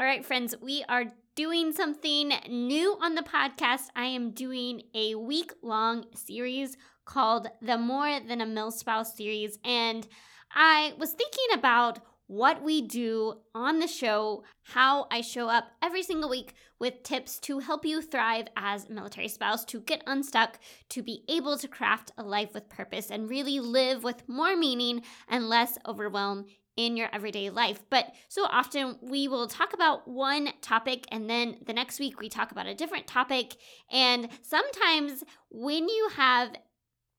All right, friends, we are doing something new on the podcast. I am doing a week long series called the More Than a Milspouse series. And I was thinking about what we do on the show, how I show up every single week with tips to help you thrive as a military spouse, to get unstuck, to be able to craft a life with purpose and really live with more meaning and less overwhelm in your everyday life. But so often we will talk about one topic and then the next week we talk about a different topic. And sometimes when you have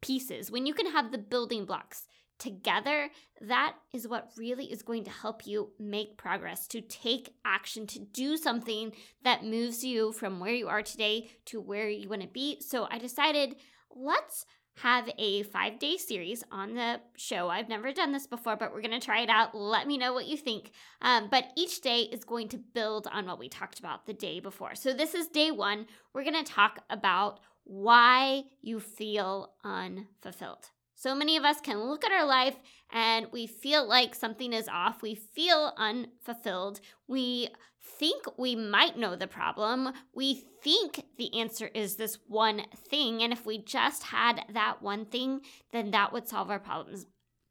pieces, when you can have the building blocks together, that is what really is going to help you make progress, to take action, to do something that moves you from where you are today to where you want to be. So I decided let's have a five day series on the show. I've never done this before, but we're going to try it out. Let me know what you think. Um, but each day is going to build on what we talked about the day before. So this is day one. We're going to talk about why you feel unfulfilled. So many of us can look at our life and we feel like something is off. We feel unfulfilled. We think we might know the problem. We think the answer is this one thing. And if we just had that one thing, then that would solve our problems.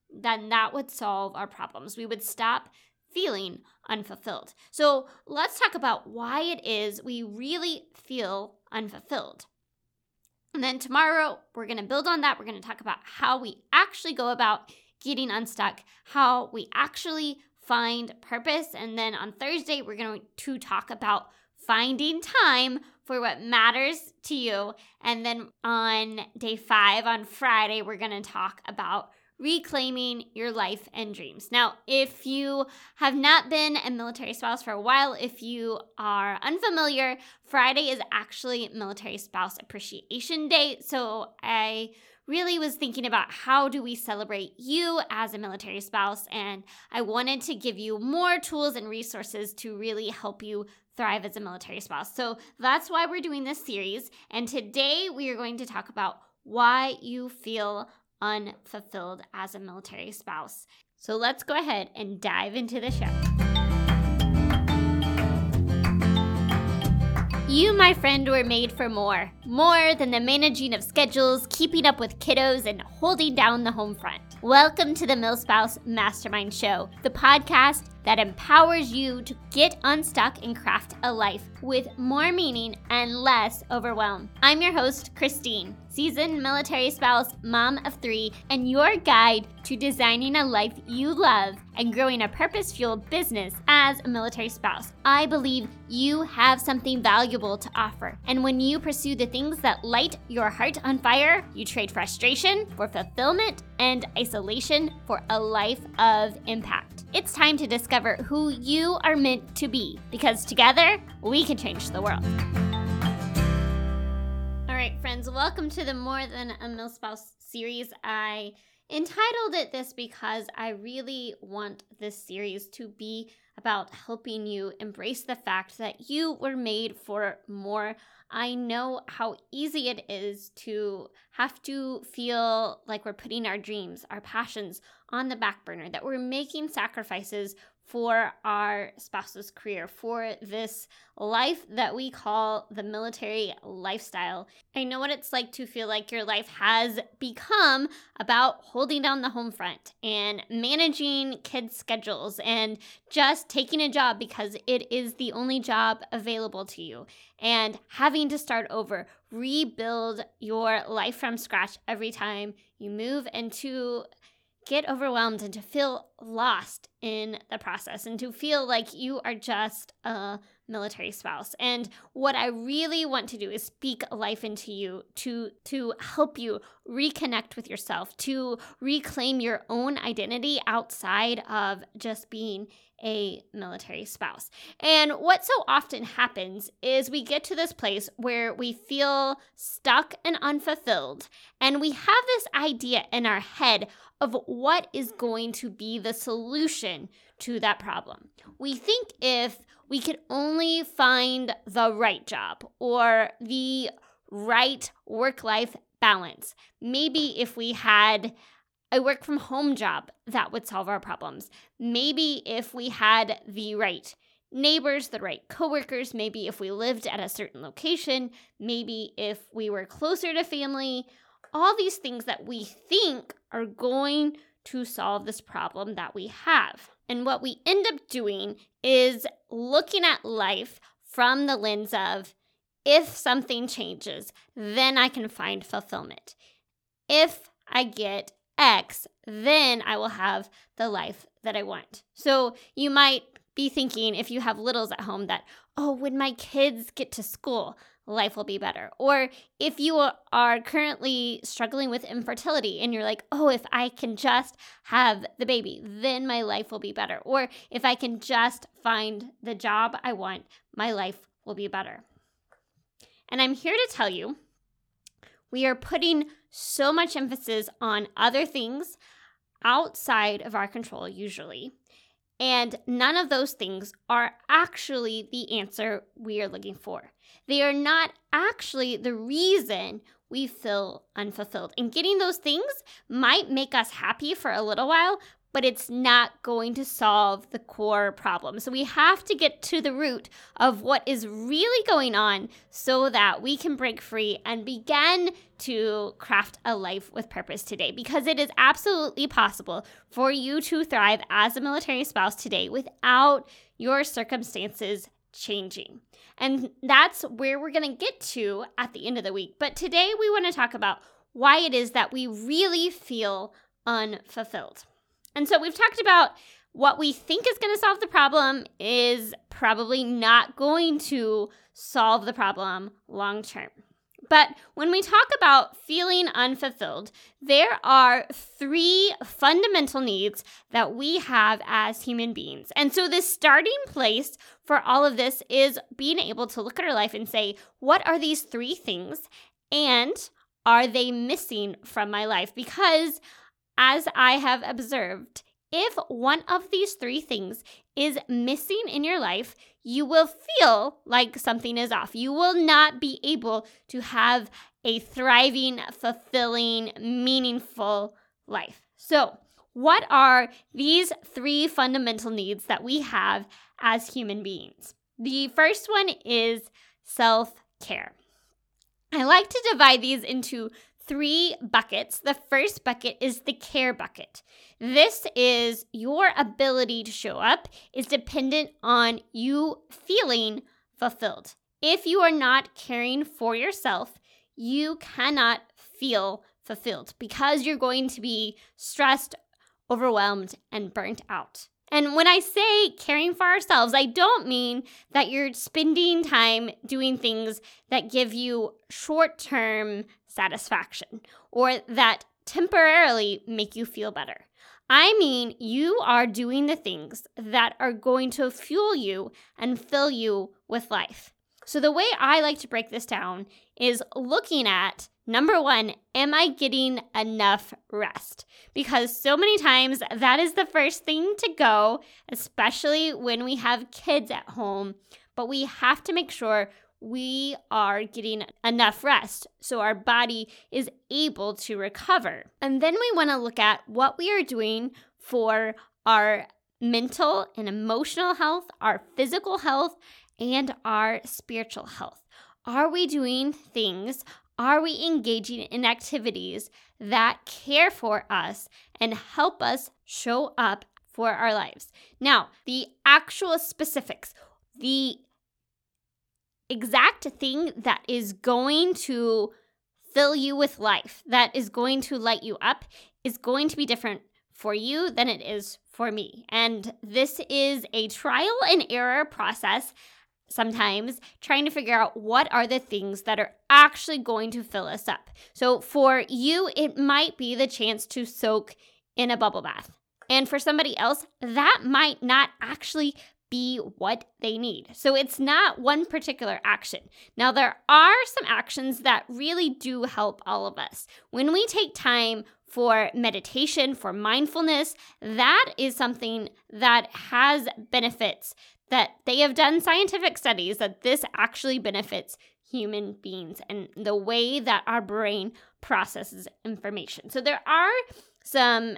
Then that would solve our problems. We would stop feeling unfulfilled. So let's talk about why it is we really feel unfulfilled. And then tomorrow, we're going to build on that. We're going to talk about how we actually go about getting unstuck, how we actually find purpose. And then on Thursday, we're going to talk about finding time for what matters to you. And then on day five, on Friday, we're going to talk about reclaiming your life and dreams. Now, if you have not been a military spouse for a while, if you are unfamiliar, Friday is actually Military Spouse Appreciation Day. So I really was thinking about how do we celebrate you as a military spouse and I wanted to give you more tools and resources to really help you thrive as a military spouse. So that's why we're doing this series and today we are going to talk about why you feel unfulfilled as a military spouse. So let's go ahead and dive into the show. You, my friend, were made for more. More than the managing of schedules, keeping up with kiddos, and holding down the home front. Welcome to the MilSpouse Mastermind Show, the podcast that empowers you to get unstuck and craft a life with more meaning and less overwhelm. I'm your host, Christine, seasoned military spouse, mom of three, and your guide to designing a life you love and growing a purpose fueled business as a military spouse. I believe you have something valuable to offer. And when you pursue the things that light your heart on fire, you trade frustration for fulfillment and isolation for a life of impact. It's time to discover who you are meant to be because together we can change the world. All right, friends, welcome to the More Than a Milspouse series. I entitled it this because I really want this series to be about helping you embrace the fact that you were made for more I know how easy it is to have to feel like we're putting our dreams, our passions on the back burner, that we're making sacrifices for our spouse's career, for this life that we call the military lifestyle. I know what it's like to feel like your life has become about holding down the home front and managing kids' schedules and just taking a job because it is the only job available to you and having to start over, rebuild your life from scratch every time you move and to get overwhelmed and to feel lost in the process and to feel like you are just a military spouse. And what I really want to do is speak life into you to to help you reconnect with yourself, to reclaim your own identity outside of just being a military spouse. And what so often happens is we get to this place where we feel stuck and unfulfilled, and we have this idea in our head of what is going to be the solution to that problem. We think if we could only find the right job or the right work life balance, maybe if we had a work from home job, that would solve our problems. Maybe if we had the right neighbors, the right coworkers, maybe if we lived at a certain location, maybe if we were closer to family, all these things that we think are going to solve this problem that we have. And what we end up doing is looking at life from the lens of if something changes, then I can find fulfillment. If I get X, then I will have the life that I want. So you might be thinking, if you have littles at home, that, oh, when my kids get to school, life will be better. Or if you are currently struggling with infertility and you're like, oh, if I can just have the baby, then my life will be better. Or if I can just find the job I want, my life will be better. And I'm here to tell you we are putting so much emphasis on other things outside of our control, usually. And none of those things are actually the answer we are looking for. They are not actually the reason we feel unfulfilled. And getting those things might make us happy for a little while, but it's not going to solve the core problem. So we have to get to the root of what is really going on so that we can break free and begin to craft a life with purpose today because it is absolutely possible for you to thrive as a military spouse today without your circumstances changing. And that's where we're going to get to at the end of the week. But today we want to talk about why it is that we really feel unfulfilled. And so we've talked about what we think is going to solve the problem is probably not going to solve the problem long term. But when we talk about feeling unfulfilled, there are three fundamental needs that we have as human beings. And so, the starting place for all of this is being able to look at our life and say, what are these three things? And are they missing from my life? Because as I have observed, if one of these three things is missing in your life, you will feel like something is off. You will not be able to have a thriving, fulfilling, meaningful life. So, what are these three fundamental needs that we have as human beings? The first one is self care. I like to divide these into three buckets. The first bucket is the care bucket. This is your ability to show up is dependent on you feeling fulfilled. If you are not caring for yourself, you cannot feel fulfilled because you're going to be stressed, overwhelmed, and burnt out. And when I say caring for ourselves, I don't mean that you're spending time doing things that give you short term satisfaction or that temporarily make you feel better. I mean, you are doing the things that are going to fuel you and fill you with life. So, the way I like to break this down is looking at number one, am I getting enough rest? Because so many times that is the first thing to go, especially when we have kids at home. But we have to make sure we are getting enough rest so our body is able to recover. And then we want to look at what we are doing for our mental and emotional health, our physical health, and our spiritual health. Are we doing things? Are we engaging in activities that care for us and help us show up for our lives? Now, the actual specifics, the exact thing that is going to fill you with life, that is going to light you up, is going to be different for you than it is for me. And this is a trial and error process sometimes trying to figure out what are the things that are actually going to fill us up. So for you, it might be the chance to soak in a bubble bath. And for somebody else, that might not actually be what they need. So it's not one particular action. Now, there are some actions that really do help all of us. When we take time for meditation, for mindfulness, that is something that has benefits that they have done scientific studies that this actually benefits human beings and the way that our brain processes information. So there are some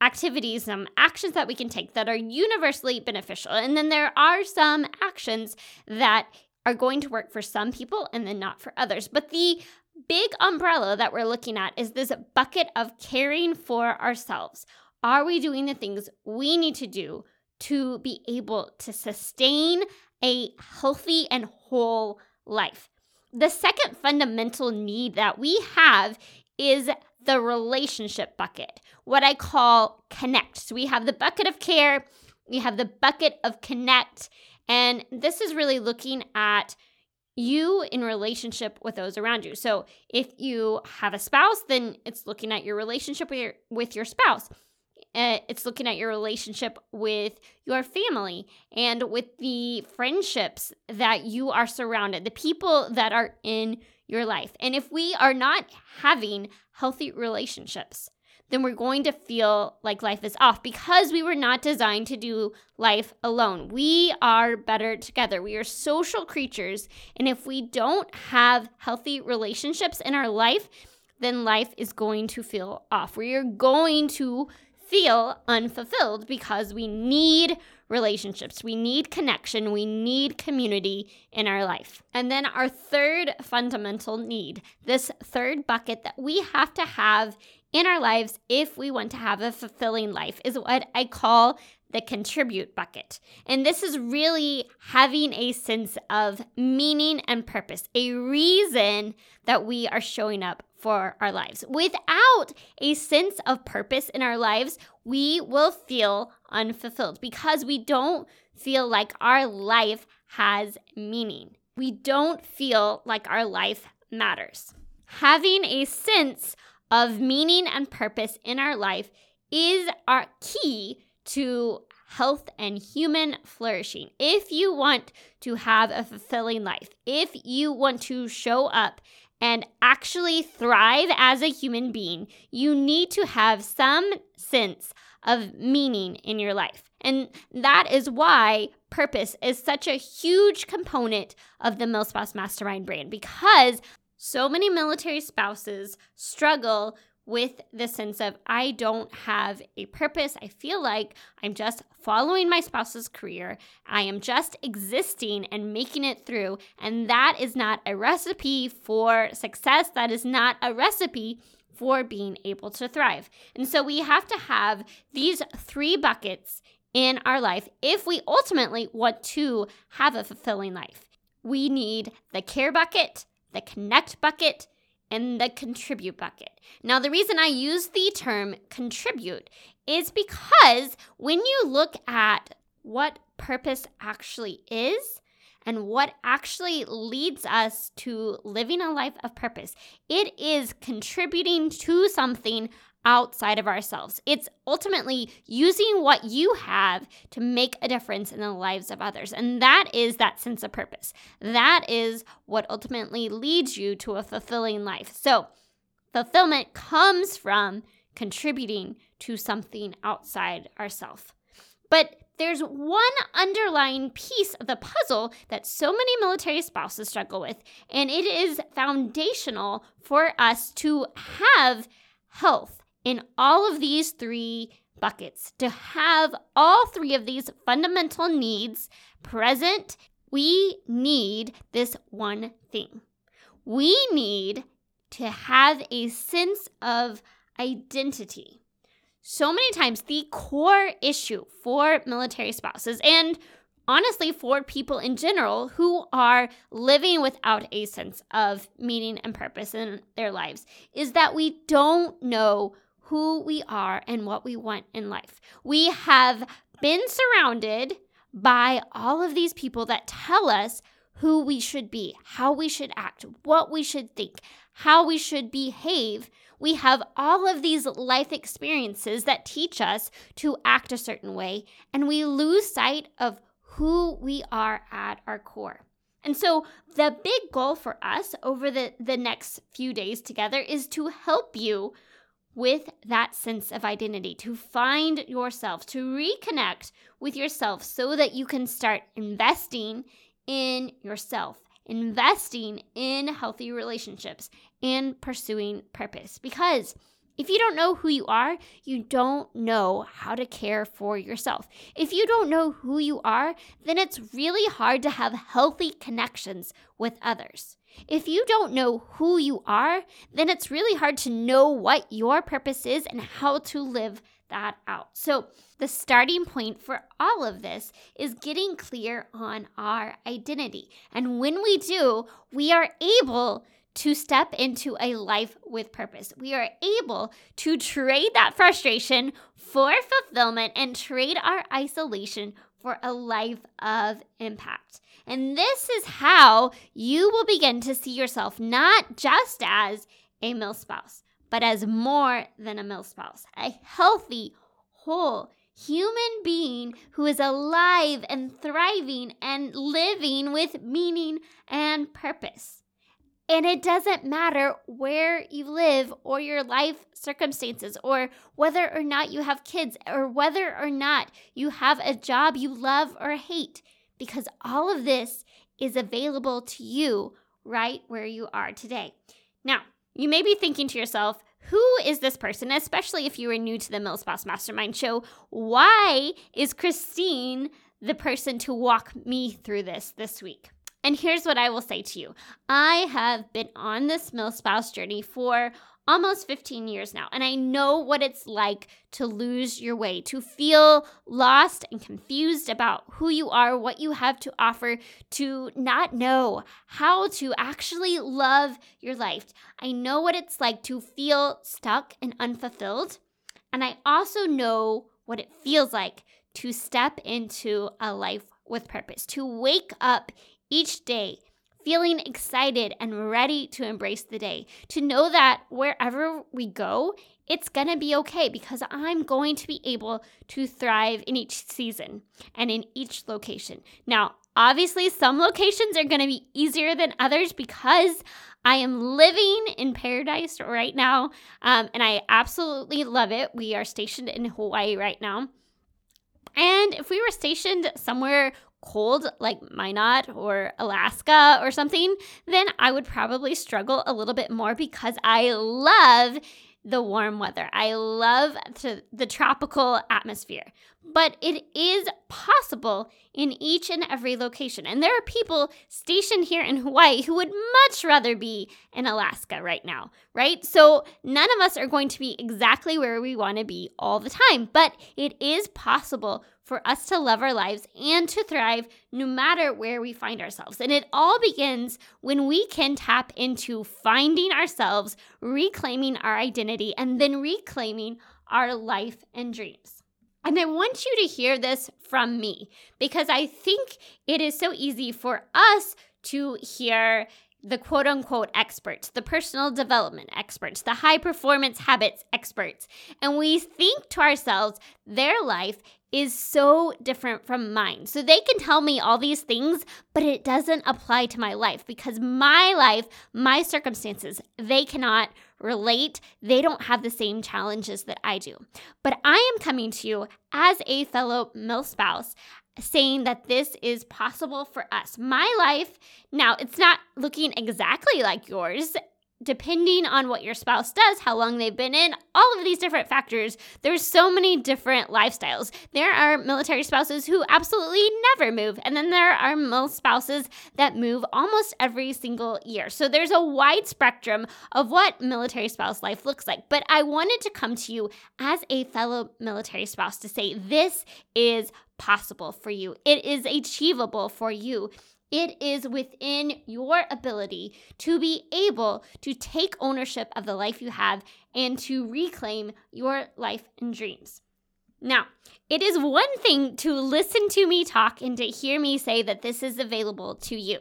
activities, some actions that we can take that are universally beneficial. And then there are some actions that are going to work for some people and then not for others. But the big umbrella that we're looking at is this bucket of caring for ourselves. Are we doing the things we need to do to be able to sustain a healthy and whole life? The second fundamental need that we have is the relationship bucket, what I call connect. So we have the bucket of care, we have the bucket of connect, and this is really looking at you in relationship with those around you. So if you have a spouse, then it's looking at your relationship with your, with your spouse. Uh, it's looking at your relationship with your family and with the friendships that you are surrounded, the people that are in your life. And if we are not having healthy relationships, then we're going to feel like life is off because we were not designed to do life alone. We are better together. We are social creatures. And if we don't have healthy relationships in our life, then life is going to feel off. We are going to feel unfulfilled because we need relationships. We need connection. We need community in our life. And then our third fundamental need, this third bucket that we have to have in our lives if we want to have a fulfilling life is what I call the contribute bucket. And this is really having a sense of meaning and purpose, a reason that we are showing up for our lives. Without a sense of purpose in our lives, we will feel unfulfilled because we don't feel like our life has meaning. We don't feel like our life matters. Having a sense of meaning and purpose in our life is our key to health and human flourishing. If you want to have a fulfilling life, if you want to show up and actually thrive as a human being, you need to have some sense of meaning in your life. And that is why purpose is such a huge component of the MilSpouse Mastermind brand because so many military spouses struggle with the sense of I don't have a purpose. I feel like I'm just following my spouse's career. I am just existing and making it through. And that is not a recipe for success. That is not a recipe for being able to thrive. And so we have to have these three buckets in our life if we ultimately want to have a fulfilling life. We need the care bucket, the connect bucket, and the contribute bucket. Now, the reason I use the term contribute is because when you look at what purpose actually is and what actually leads us to living a life of purpose, it is contributing to something outside of ourselves. It's ultimately using what you have to make a difference in the lives of others. And that is that sense of purpose. That is what ultimately leads you to a fulfilling life. So, fulfillment comes from contributing to something outside ourselves. But there's one underlying piece of the puzzle that so many military spouses struggle with, and it is foundational for us to have health in all of these three buckets. To have all three of these fundamental needs present, we need this one thing. We need to have a sense of identity. So many times, the core issue for military spouses and honestly for people in general who are living without a sense of meaning and purpose in their lives is that we don't know who we are and what we want in life. We have been surrounded by all of these people that tell us who we should be, how we should act, what we should think, how we should behave. We have all of these life experiences that teach us to act a certain way, and we lose sight of who we are at our core. And so, the big goal for us over the, the next few days together is to help you with that sense of identity, to find yourself, to reconnect with yourself so that you can start investing in yourself, investing in healthy relationships, and pursuing purpose. Because If you don't know who you are, you don't know how to care for yourself. If you don't know who you are, then it's really hard to have healthy connections with others. If you don't know who you are, then it's really hard to know what your purpose is and how to live that out. So, the starting point for all of this is getting clear on our identity. And when we do, we are able to step into a life with purpose. We are able to trade that frustration for fulfillment and trade our isolation for a life of impact. And this is how you will begin to see yourself not just as a milspouse, but as more than a milspouse, a healthy, whole, human being who is alive and thriving and living with meaning and purpose. And it doesn't matter where you live or your life circumstances or whether or not you have kids or whether or not you have a job you love or hate, because all of this is available to you right where you are today. Now, you may be thinking to yourself, who is this person, especially if you are new to the Milspouse Mastermind show? Why is Christine the person to walk me through this this week? And here's what I will say to you I have been on this milspouse journey for almost 15 years now, and I know what it's like to lose your way, to feel lost and confused about who you are, what you have to offer, to not know how to actually love your life. I know what it's like to feel stuck and unfulfilled, and I also know what it feels like to step into a life with purpose, to wake up each day, feeling excited and ready to embrace the day, to know that wherever we go, it's going to be okay because I'm going to be able to thrive in each season and in each location. Now, obviously, some locations are going to be easier than others because I am living in paradise right now um, and I absolutely love it. We are stationed in Hawaii right now. And if we were stationed somewhere cold like Minot or Alaska or something, then I would probably struggle a little bit more because I love the warm weather. I love to, the tropical atmosphere. But it is possible in each and every location. And there are people stationed here in Hawaii who would much rather be in Alaska right now, right? So none of us are going to be exactly where we want to be all the time, but it is possible for us to love our lives and to thrive no matter where we find ourselves. And it all begins when we can tap into finding ourselves, reclaiming our identity, and then reclaiming our life and dreams. And I want you to hear this from me because I think it is so easy for us to hear the quote unquote experts, the personal development experts, the high performance habits experts. And we think to ourselves, their life is so different from mine. So they can tell me all these things, but it doesn't apply to my life because my life, my circumstances, they cannot relate. They don't have the same challenges that I do. But I am coming to you as a fellow milspouse saying that this is possible for us. My life, now it's not looking exactly like yours depending on what your spouse does, how long they've been in, all of these different factors, there's so many different lifestyles. There are military spouses who absolutely never move, and then there are most spouses that move almost every single year. So there's a wide spectrum of what military spouse life looks like. But I wanted to come to you as a fellow military spouse to say this is possible for you. It is achievable for you. It is within your ability to be able to take ownership of the life you have and to reclaim your life and dreams. Now, it is one thing to listen to me talk and to hear me say that this is available to you.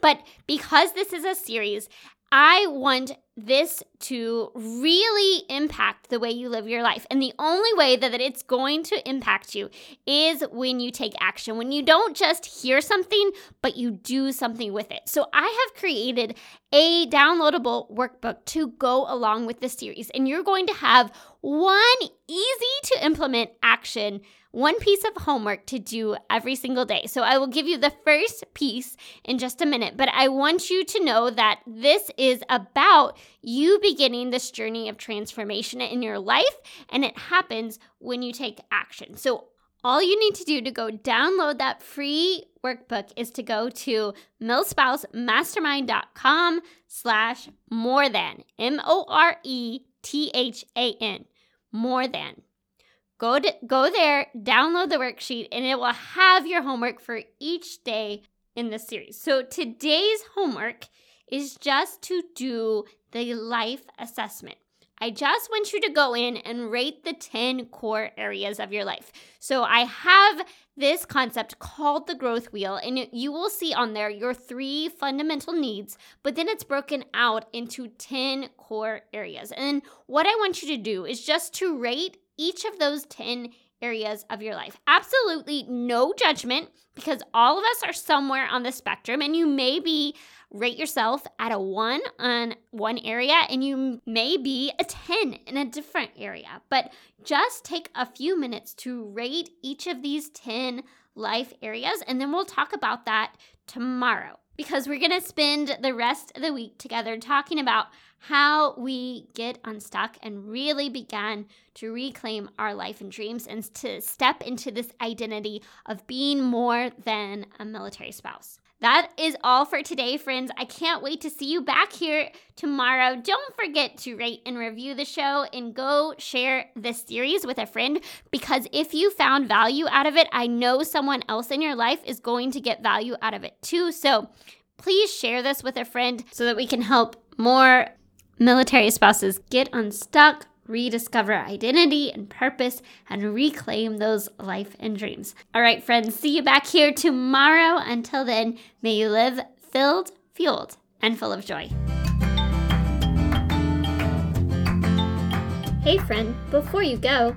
But because this is a series I want this to really impact the way you live your life. And the only way that it's going to impact you is when you take action, when you don't just hear something, but you do something with it. So I have created a downloadable workbook to go along with this series. And you're going to have one easy to implement action one piece of homework to do every single day. So I will give you the first piece in just a minute, but I want you to know that this is about you beginning this journey of transformation in your life, and it happens when you take action. So all you need to do to go download that free workbook is to go to milspousemastermind.com slash more than m-o-r-e-t-h-a-n more than go to, go there download the worksheet and it will have your homework for each day in the series so today's homework is just to do the life assessment I just want you to go in and rate the 10 core areas of your life. So I have this concept called the growth wheel, and you will see on there your three fundamental needs, but then it's broken out into 10 core areas. And what I want you to do is just to rate each of those 10 areas of your life. Absolutely no judgment because all of us are somewhere on the spectrum, and you may be rate yourself at a one on one area and you may be a 10 in a different area. But just take a few minutes to rate each of these 10 life areas and then we'll talk about that tomorrow because we're going to spend the rest of the week together talking about how we get unstuck and really begin to reclaim our life and dreams and to step into this identity of being more than a military spouse. That is all for today, friends. I can't wait to see you back here tomorrow. Don't forget to rate and review the show and go share this series with a friend because if you found value out of it, I know someone else in your life is going to get value out of it too. So please share this with a friend so that we can help more military spouses get unstuck rediscover identity and purpose, and reclaim those life and dreams. All right, friends, see you back here tomorrow. Until then, may you live filled, fueled, and full of joy. Hey, friend, before you go,